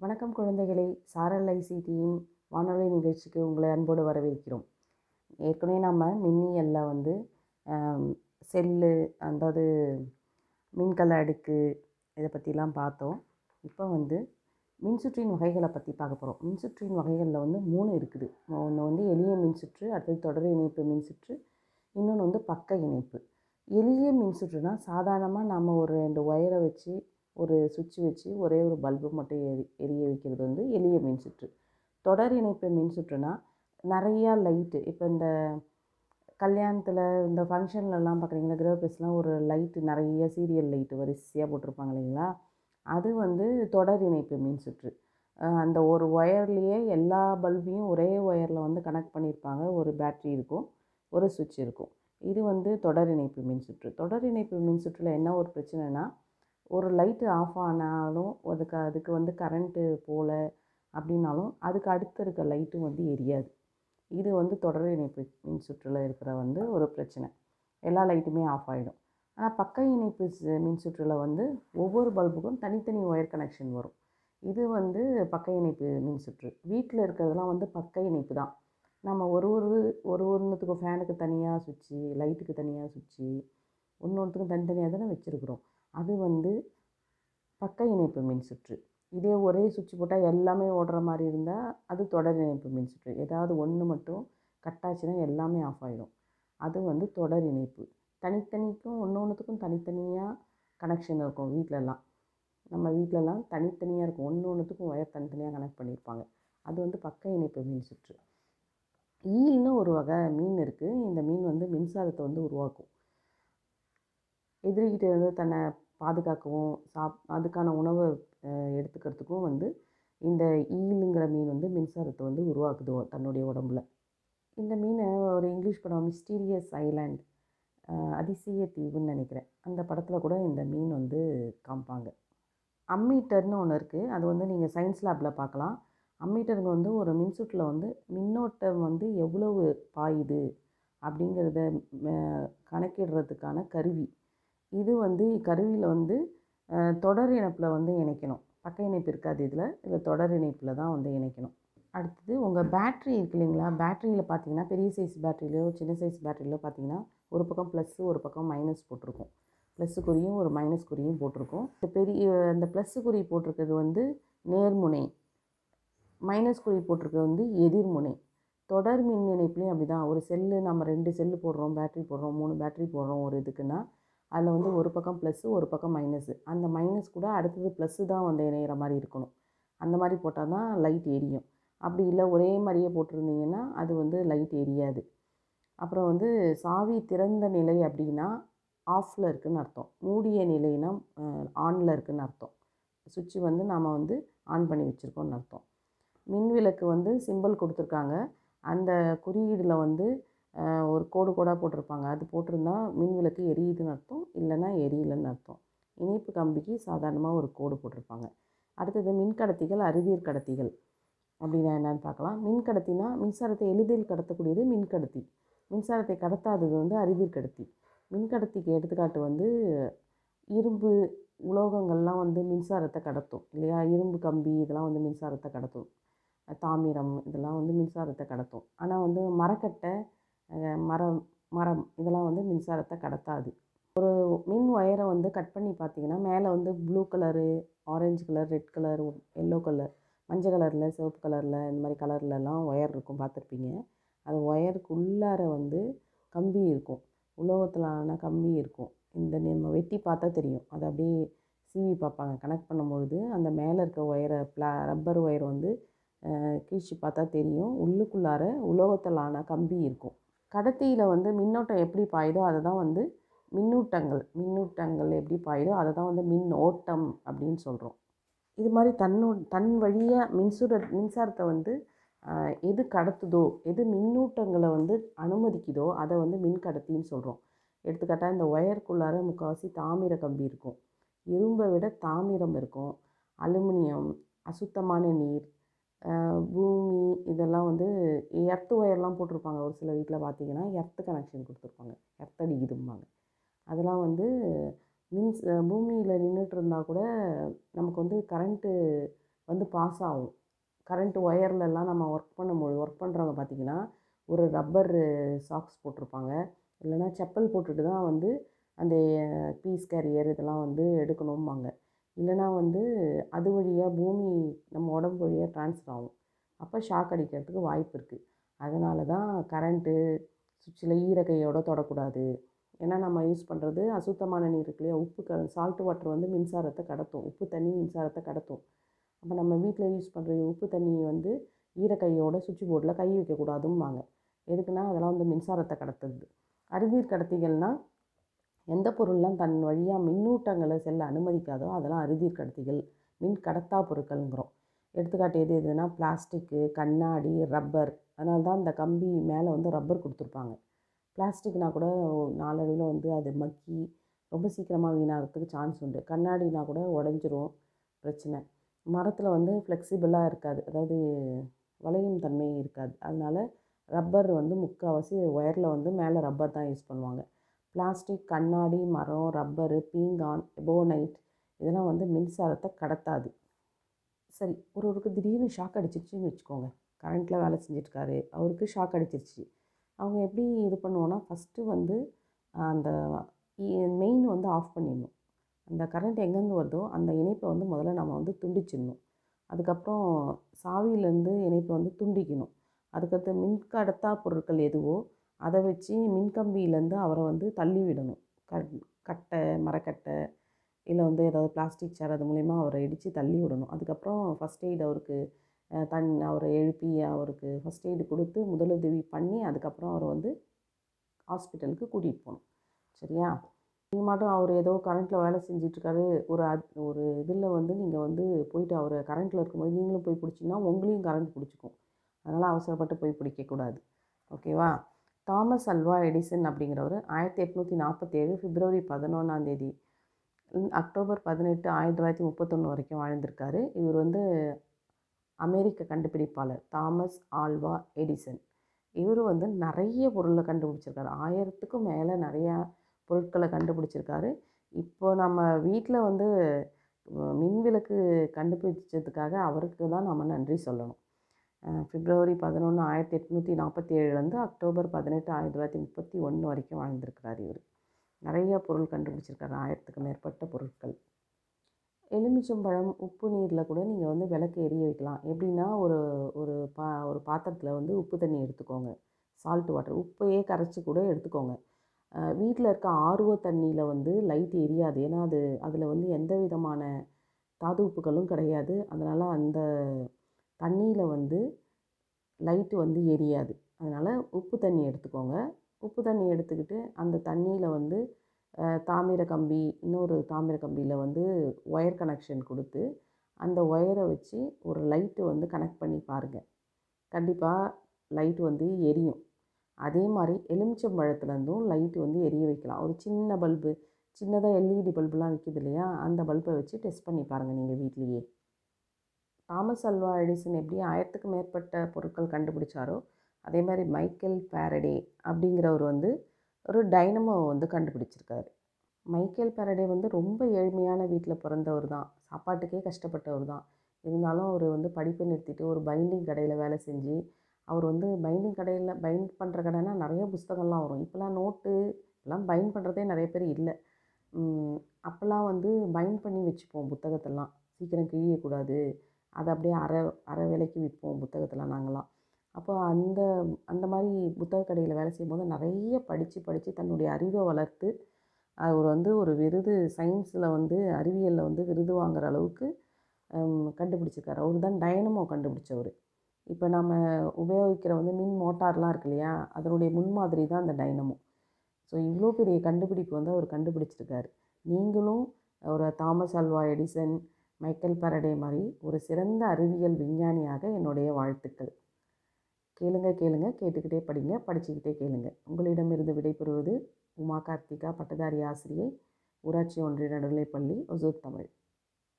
வணக்கம் குழந்தைகளே. சாரல் ஐசிடியின் வானொலி நிகழ்ச்சிக்கு உங்களை அன்போடு வரவேற்கிறோம். ஏற்கனவே நம்ம மின்னியல்ல வந்து செல்லு அதாவது மின்கல அடுக்கு இதை பற்றிலாம் பார்த்தோம். இப்போ வந்து மின்சுற்றின் வகைகளை பற்றி பார்க்க போகிறோம் மின்சுற்றின் வகைகளில் வந்து மூணு இருக்குது. ஒன்று வந்து எளிய மின்சுற்று அடுத்தது தொடர் இணைப்பு மின்சுற்று இன்னொன்று வந்து பக்க இணைப்பு. எளிய மின்சுற்றுனா சாதாரணமாக நம்ம ஒரு ரெண்டு ஒயரை வச்சு ஒரு சுவிட்ச் வச்சு ஒரே ஒரு பல்பு மட்டும் எரி எரிய வைக்கிறது வந்து எளிய மின்சுற்று தொடர் இணைப்பு மின்சுற்றுனா நிறையா லைட்டு இப்போ இந்த கல்யாணத்தில் இந்த ஃபங்க்ஷன்லலாம் பார்க்குறீங்களா கிரகப்பிரஸ்லாம் ஒரு லைட்டு நிறைய சீரியல் லைட்டு வரிசையாக போட்டிருப்பாங்க இல்லைங்களா? அது வந்து தொடர் இணைப்பு மின்சுற்று அந்த ஒரு ஒயர்லேயே எல்லா பல்பையும் ஒரே ஒயரில் வந்து கனெக்ட் பண்ணியிருப்பாங்க. ஒரு பேட்ரி இருக்கும் ஒரு சுவிட்ச் இருக்கும். இது வந்து தொடர் இணைப்பு மின்சுற்று தொடர் இணைப்பு மின்சுற்றில் என்ன ஒரு பிரச்சனைனா ஒரு லைட்டு ஆஃப் ஆனாலும் அதுக்கு அதுக்கு வந்து கரண்ட்டு போகல அப்படின்னாலும் அதுக்கு அடுத்து இருக்க லைட்டும் வந்து எரியாது. இது வந்து தொடர் இணைப்பு மின்சுற்றில் இருக்கிற வந்து ஒரு பிரச்சனை. எல்லா லைட்டுமே ஆஃப் ஆகிடும் ஆனால் பக்க இணைப்பு மின் மின்சுற்றில் வந்து ஒவ்வொரு பல்புக்கும் தனித்தனி ஒயர் கனெக்ஷன் வரும். இது வந்து பக்க இணைப்பு மின்சுற்று வீட்டில் இருக்கிறதெல்லாம் வந்து பக்க இணைப்பு தான். நம்ம ஒரு ஒரு ஒரு ஒன்றுத்துக்கும் ஃபேனுக்கு தனியாக சுவிட்சு லைட்டுக்கு தனியாக சுவிட்சு ஒன்று ஒன்றுத்துக்கும் தனித்தனியாக தானே வச்சுருக்குறோம். அது வந்து பக்க இணைப்பு மின்சுற்று. இதே ஒரே சுவிட்ச் போட்டால் எல்லாமே ஓடுற மாதிரி இருந்தால் அது தொடர் இணைப்பு மின்சுற்று. ஏதாவது ஒன்று மட்டும் கட் ஆச்சுன்னா எல்லாமே ஆஃப் ஆகிடும் அது வந்து தொடர் இணைப்பு. தனித்தனிக்கும் ஒன்று ஒன்றுத்துக்கும் தனித்தனியாக கனெக்ஷன் இருக்கும் வீட்டிலலாம் நம்ம வீட்டிலலாம் தனித்தனியாக இருக்கும். ஒன்று ஒன்றுத்துக்கும் ஒயர் தனித்தனியாக கனெக்ட் பண்ணியிருப்பாங்க அது வந்து பக்க இணைப்பு மின்சுற்று. ஈல்னு ஒரு வகை மீன் இருக்குது இந்த மீன் வந்து மின்சாரத்தை வந்து உருவாக்கும். எதிரிகிட்ட இருந்து தன்னை பாதுகாக்கவும் சாப் அதுக்கான உணவை எடுத்துக்கிறதுக்கும் வந்து இந்த ஈலுங்கிற மீன் வந்து மின்சாரத்தை வந்து உருவாக்குது தன்னுடைய உடம்புல. இந்த மீனை ஒரு இங்கிலீஷ் படம் மிஸ்டீரியஸ் ஐலாண்ட் அதிசய தீவுன்னு நினைக்கிறேன். அந்த படத்தில் கூட இந்த மீன் வந்து காமிப்பாங்க அம்மீட்டர்னு ஒன்று இருக்குது அது வந்து நீங்கள் சயின்ஸ் லேபில் பார்க்கலாம் அம்மீட்டருங்க வந்து ஒரு மின்சுட்டில் வந்து மின்னோட்டம் வந்து எவ்வளவு பாயுது அப்படிங்கிறத கணக்கிடுறதுக்கான கருவி. இது வந்து கருவியில் வந்து தொடர் இணைப்பில் வந்து இணைக்கணும். பக்க இணைப்பு இருக்காது இதில். இதில் தொடர் இணைப்பில் தான் வந்து இணைக்கணும். அடுத்தது உங்கள் பேட்ரி இருக்கு இல்லைங்களா? பேட்டரியில் பார்த்தீங்கன்னா பெரிய சைஸ் பேட்டரியிலையோ சின்ன சைஸ் பேட்டரியிலோ பார்த்தீங்கன்னா ஒரு பக்கம் ப்ளஸ்ஸு ஒரு பக்கம் மைனஸ் போட்டிருக்கும். ப்ளஸ்ஸு குறியும் ஒரு மைனஸ் குறியும் போட்டிருக்கும். இந்த பெரிய அந்த ப்ளஸ்ஸு குறி போட்டிருக்கிறது வந்து நேர்முனை. மைனஸ் குறி போட்டிருக்கிறது வந்து எதிர்முனை. தொடர் மின் இணைப்புலையும் அப்படி தான் ஒரு செல்லு நம்ம ரெண்டு செல்லு போடுறோம் பேட்டரி போடுறோம் மூணு பேட்டரி போடுறோம் ஒரு இதுக்குன்னா அதில் வந்து ஒரு பக்கம் ப்ளஸ்ஸு ஒரு பக்கம் மைனஸு அந்த மைனஸ் கூட அடுத்தது ப்ளஸ்ஸு தான் வந்து இணையிற மாதிரி இருக்கணும். அந்த மாதிரி போட்டால் தான் லைட் எரியும். அப்படி இல்லை ஒரே மாதிரியே போட்டிருந்தீங்கன்னா அது வந்து லைட் எரியாது. அப்புறம் வந்து சாவி திறந்த நிலை அப்படின்னா ஆஃபில் இருக்குன்னு அர்த்தம். மூடிய நிலைனா ஆனில் இருக்குதுன்னு அர்த்தம். சுவிட்சு வந்து நாம் வந்து ஆன் பண்ணி வச்சுருக்கோம்னு அர்த்தம். மின் விளக்கு வந்து சிம்பிள் கொடுத்துருக்காங்க. அந்த குறியீடில் வந்து ஒரு கோடு கோடாக போட்டிருப்பாங்க. அது போட்டிருந்தா மின் விளக்கு எரியுதுன்னு அர்த்தம் இல்லைன்னா எரியலைன்னு அர்த்தம். இணைப்பு கம்பிக்கு சாதாரணமாக ஒரு கோடு போட்டிருப்பாங்க. அடுத்தது மின்கடத்திகள் அறுதியற் கடத்திகள் அப்படின்னா என்னென்னு பார்க்கலாம். மின்கடத்தினா மின்சாரத்தை எளிதில் கடத்தக்கூடியது மின்கடத்தி மின்சாரத்தை கடத்தாதது வந்து அறிவியல் கடத்தி. மின்கடத்திக்கு எடுத்துக்காட்டு வந்து இரும்பு உலோகங்கள்லாம் வந்து மின்சாரத்தை கடத்தும் இல்லையா? இரும்பு கம்பி இதெல்லாம் வந்து மின்சாரத்தை கடத்தும். தாமிரம் இதெல்லாம் வந்து மின்சாரத்தை கடத்தும். ஆனால் வந்து மரக்கட்டை மரம் மரம் இதெல்லாம் வந்து மின்சாரத்தை கடத்தாது. ஒரு மின் ஒயரை வந்து கட் பண்ணி பார்த்தீங்கன்னா மேலே வந்து blue colour orange colour red colour yellow colour மஞ்சள் கலரில் சிவப்பு கலரில் இந்த மாதிரி கலர்லலாம் ஒயர் இருக்கும் பார்த்துருப்பீங்க. அது ஒயருக்கு உள்ளார வந்து கம்பி இருக்கும். உலோகத்தில் ஆன கம்பி இருக்கும். இந்த நம்ம வெட்டி பார்த்தா தெரியும். அதை அப்படியே சீவி பார்ப்பாங்க. கனெக்ட் பண்ணும்பொழுது அந்த மேலே இருக்க ஒயரை ப்ளா ரப்பர் ஒயர் வந்து கீழ்ச்சி பார்த்தா தெரியும். உள்ளுக்குள்ளார உலோகத்தில் ஆன கம்பி இருக்கும். கடத்தியில் வந்து மின்னோட்டம் எப்படி பாயுதோ அதை தான் வந்து மின்னூட்டங்கள். மின்னூட்டங்கள் எப்படி பாயுதோ அதை தான் வந்து மின் ஓட்டம் அப்படின்னு சொல்கிறோம் இது மாதிரி தன்னு தன் வழியாக மின்சுர மின்சாரத்தை வந்து எது கடத்துதோ எது மின்னூட்டங்களை வந்து அனுமதிக்குதோ அதை வந்து மின் கடத்தின்னு சொல்கிறோம் எடுத்துக்காட்டால் இந்த ஒயருக்குள்ளார முக்கால்வாசி தாமிர கம்பி இருக்கும். இரும்பை விட தாமிரம் இருக்கும். அலுமினியம் அசுத்தமான நீர் பூமி இதெல்லாம் வந்து எர்த்து ஒயர்லாம் போட்டிருப்பாங்க. ஒரு சில வீட்டில் பார்த்தீங்கன்னா எர்த்து கனெக்ஷன் கொடுத்துருப்பாங்க. எர்த் அடிக்குதும்பாங்க. அதெல்லாம் வந்து மின்ஸ் பூமியில் நின்றுட்டு இருந்தால் கூட நமக்கு வந்து கரண்ட்டு வந்து பாஸ் ஆகும். கரண்ட் ஒயர்லலாம் நம்ம ஒர்க் பண்ணும்போது ஒர்க் பண்ணுறவங்க பார்த்திங்கன்னா ஒரு ரப்பர் சாக்ஸ் போட்டிருப்பாங்க. இல்லைன்னா செப்பல் போட்டுட்டு தான் வந்து அந்த பீஸ் கேரியர் இதெல்லாம் வந்து எடுக்கணும்பாங்க. இல்லைனா வந்து அது வழியாக பூமி நம்ம உடம்பு வழியாக ட்ரான்ஸ்ஃபர் ஆகும். அப்போ ஷாக் அடிக்கிறதுக்கு வாய்ப்பு இருக்குது அதனால தான் கரண்ட்டு சுவிட்சில் ஈர கையோடு தொடக்கூடாது. ஏன்னா நம்ம யூஸ் பண்ணுறது அசுத்தமான நீர் இருக்கு இல்லையா? உப்பு க சால்ட் வாட்டர் வந்து மின்சாரத்தை கடத்தும். உப்பு தண்ணி மின்சாரத்தை கடத்தும். அப்போ நம்ம வீட்டில் யூஸ் பண்ணுற உப்பு தண்ணியை வந்து ஈர கையோட சுவிட்ச் போர்டில் கை வைக்கக்கூடாதும்பாங்க. எதுக்குன்னா அதெல்லாம் வந்து மின்சாரத்தை கடத்துது. அறுநீர் கடத்திகள்னால் எந்த பொருள்லாம் தன் வழியாக மின்னூட்டங்களை செல்ல அனுமதிக்காதோ அதெல்லாம் அறுதிர் கடத்திகள் மின் கடத்தா பொருட்கள்ங்கிறோம். எடுத்துக்காட்டு எது எதுனா பிளாஸ்டிக்கு கண்ணாடி ரப்பர் அதனால தான் இந்த கம்பி மேலே வந்து ரப்பர் கொடுத்துருப்பாங்க. பிளாஸ்டிக்னா கூட நாளடைவில் வந்து அது மக்கி ரொம்ப சீக்கிரமாக வீணாகிறதுக்கு சான்ஸ் உண்டு. கண்ணாடினா கூட உடஞ்சிரும் பிரச்சனை. மரத்தில் வந்து ஃப்ளெக்சிபிளாக இருக்காது. அதாவது வளையும் தன்மை இருக்காது. அதனால் ரப்பர் வந்து முக்கால்வாசி ஒயரில் வந்து மேலே ரப்பர் தான் யூஸ் பண்ணுவாங்க. பிளாஸ்டிக் கண்ணாடி மரம் ரப்பரு பீங்கான் எபோனைட் இதெல்லாம் வந்து மின்சாரத்தை கடத்தாது. சரி ஒருவருக்கு திடீர்னு ஷாக் அடிச்சிருச்சுன்னு வச்சுக்கோங்க. கரண்ட்டில் வேலை செஞ்சிட்ருக்காரு. அவருக்கு ஷாக் அடிச்சிருச்சு. அவங்க எப்படி இது பண்ணுவோன்னா ஃபஸ்ட்டு வந்து அந்த மெயின் வந்து ஆஃப் பண்ணிடணும். அந்த கரண்ட் எங்கேருந்து வருதோ அந்த இணைப்பை வந்து முதல்ல நம்ம வந்து துண்டிச்சிடணும். அதுக்கப்புறம் சாவியிலேருந்து இணைப்பை வந்து துண்டிக்கணும். அதுக்கடுத்து மின்கடத்தா பொருட்கள் எதுவோ அதை வச்சு மின்கம்பியிலேருந்து அவரை வந்து தள்ளி விடணும். க கட்டை மரக்கட்டை இல்லை வந்து ஏதாவது பிளாஸ்டிக் சேர் அது மூலிமா அவரை இடித்து தள்ளி விடணும். அதுக்கப்புறம் ஃபஸ்ட் எய்ட் அவருக்கு தன் அவரை எழுப்பி அவருக்கு ஃபஸ்ட் எய்டு கொடுத்து முதலுதவி பண்ணி அதுக்கப்புறம் அவரை வந்து ஹாஸ்பிட்டலுக்கு கூட்டிகிட்டு போகணும். சரியா? நீங்கள் மட்டும் அவர் ஏதோ கரண்ட்டில் வேலை செஞ்சிட்ருக்காரு. ஒரு ஒரு இதில் வந்து நீங்கள் வந்து போயிட்டு அவர் கரண்ட்டில் இருக்கும்போது நீங்களும் போய் பிடிச்சிங்கன்னா உங்களையும் கரண்ட் பிடிச்சிக்கும். அதனால் அவசரப்பட்டு போய் பிடிக்கக்கூடாது. ஓகேவா? தாமஸ் அல்வா எடிசன் அப்படிங்கிறவர் ஆயிரத்தி எட்நூற்றி நாற்பத்தேழு பிப்ரவரி பதினொன்றாந்தேதி அக்டோபர் பதினெட்டு ஆயிரத்தி தொள்ளாயிரத்தி முப்பத்தொன்று வரைக்கும் வாழ்ந்திருக்காரு. இவர் வந்து அமெரிக்க கண்டுபிடிப்பாளர் தாமஸ் ஆல்வா எடிசன். இவர் வந்து நிறைய பொருளை கண்டுபிடிச்சிருக்காரு. ஆயிரத்துக்கும் மேலே நிறையா பொருட்களை கண்டுபிடிச்சிருக்காரு. இப்போ நம்ம வீட்டில் வந்து மின்விளக்கு கண்டுபிடிச்சதுக்காக அவருக்கு தான் நம்ம நன்றி சொல்லணும். பிப்ரவரி பதினொன்று ஆயிரத்தி எட்நூற்றி நாற்பத்தி ஏழுலேருந்து அக்டோபர் பதினெட்டு ஆயிரத்தி தொள்ளாயிரத்தி முப்பத்தி ஒன்று வரைக்கும் வாழ்ந்திருக்கிறார் இவர். நிறைய பொருள் கண்டுபிடிச்சிருக்காரு ஆயிரத்துக்கு மேற்பட்ட பொருட்கள். எலுமிச்சம்பழம் உப்பு நீரில் கூட நீங்கள் வந்து விளக்கு எரிய வைக்கலாம். எப்படின்னா ஒரு ஒரு பா ஒரு பாத்திரத்தில் வந்து உப்பு தண்ணி எடுத்துக்கோங்க. சால்ட் வாட்டர் உப்பையே கரைச்சி கூட எடுத்துக்கோங்க. வீட்டில் இருக்க ஆர்வ தண்ணியில் வந்து லைட் எரியாது. ஏன்னா அது அதில் வந்து எந்த விதமான தாது உப்புகளும் கிடையாது. அதனால் அந்த தண்ணியில் வந்து லைட்டு வந்து எரியாது. அதனால் உப்பு தண்ணி எடுத்துக்கோங்க. உப்பு தண்ணி எடுத்துக்கிட்டு அந்த தண்ணியில் வந்து தாமிர கம்பி இன்னொரு தாமிர கம்பியில் வந்து ஒயர் கனெக்ஷன் கொடுத்து அந்த ஒயரை வச்சு ஒரு லைட்டு வந்து கனெக்ட் பண்ணி பாருங்கள் கண்டிப்பாக லைட் வந்து எரியும். அதே மாதிரி எலுமிச்சம்பழத்துலேருந்தும் லைட்டு வந்து எரிய வைக்கலாம். ஒரு சின்ன பல்பு சின்னதாக எல்இடி பல்புலாம் விற்கிது இல்லையா? அந்த பல்பை வச்சு டெஸ்ட் பண்ணி பாருங்கள் நீங்கள் வீட்லேயே. தாமஸ் அல்வா எடிசன் எப்படி ஆயிரத்துக்கு மேற்பட்ட பொருட்கள் கண்டுபிடிச்சாரோ அதே மாதிரி மைக்கேல் பேரடே அப்படிங்கிறவர் வந்து ஒரு டைனமோ வந்து கண்டுபிடிச்சிருக்காரு. மைக்கேல் பேரடே வந்து ரொம்ப ஏழ்மையான வீட்டில் பிறந்தவர் தான். சாப்பாட்டுக்கே கஷ்டப்பட்டவர் தான். இருந்தாலும் அவர் வந்து படிப்பை நிறுத்திட்டு ஒரு பைண்டிங் கடையில் வேலை செஞ்சு அவர் வந்து பைண்டிங் கடையில் பைண்ட் பண்ணுற கடைனா நிறைய புஸ்தகம்லாம் வரும். இப்போலாம் நோட்டு இப்போலாம் பைண்ட் பண்ணுறதே நிறைய பேர் இல்லை. அப்போல்லாம் வந்து பைண்ட் பண்ணி வச்சுப்போம் புத்தகத்தெல்லாம். சீக்கிரம் கிழியக்கூடாது. அதை அப்படியே அரை அரை விலைக்கு விற்போம் புத்தகத்தெலாம் நாங்களாம் அப்போ அந்த அந்த மாதிரி புத்தக கடையில் வேலை செய்யும்போது நிறைய படித்து படித்து தன்னுடைய அறிவை வளர்த்து அவர் வந்து ஒரு விருது சயின்ஸில் வந்து அறிவியலில் வந்து விருது வாங்குற அளவுக்கு கண்டுபிடிச்சிருக்காரு. அவர் தான் டைனமோ கண்டுபிடிச்சவர். இப்போ நம்ம உபயோகிக்கிற வந்து மின் மோட்டார்லாம் இருக்கு இல்லையா? அதனுடைய முன்மாதிரி தான் அந்த டைனமோ ஸோ இவ்வளோ பெரிய கண்டுபிடிப்பு வந்து அவர் கண்டுபிடிச்சிருக்காரு. நீங்களும் ஒரு Thomas Alva Edison Michael Faraday மாதிரி ஒரு சிறந்த அறிவியல் விஞ்ஞானியாக என்னுடைய வாழ்த்துக்கள். கேளுங்க கேளுங்க கேட்டுக்கிட்டே படிங்க படிச்சுக்கிட்டே கேளுங்க. உங்களிடமிருந்து விடைபெறுவது உமா கார்த்திகா பட்டதாரி ஆசிரியை ஊராட்சி ஒன்றிய நடுநிலைப்பள்ளி ஒசூர் தமிழ்.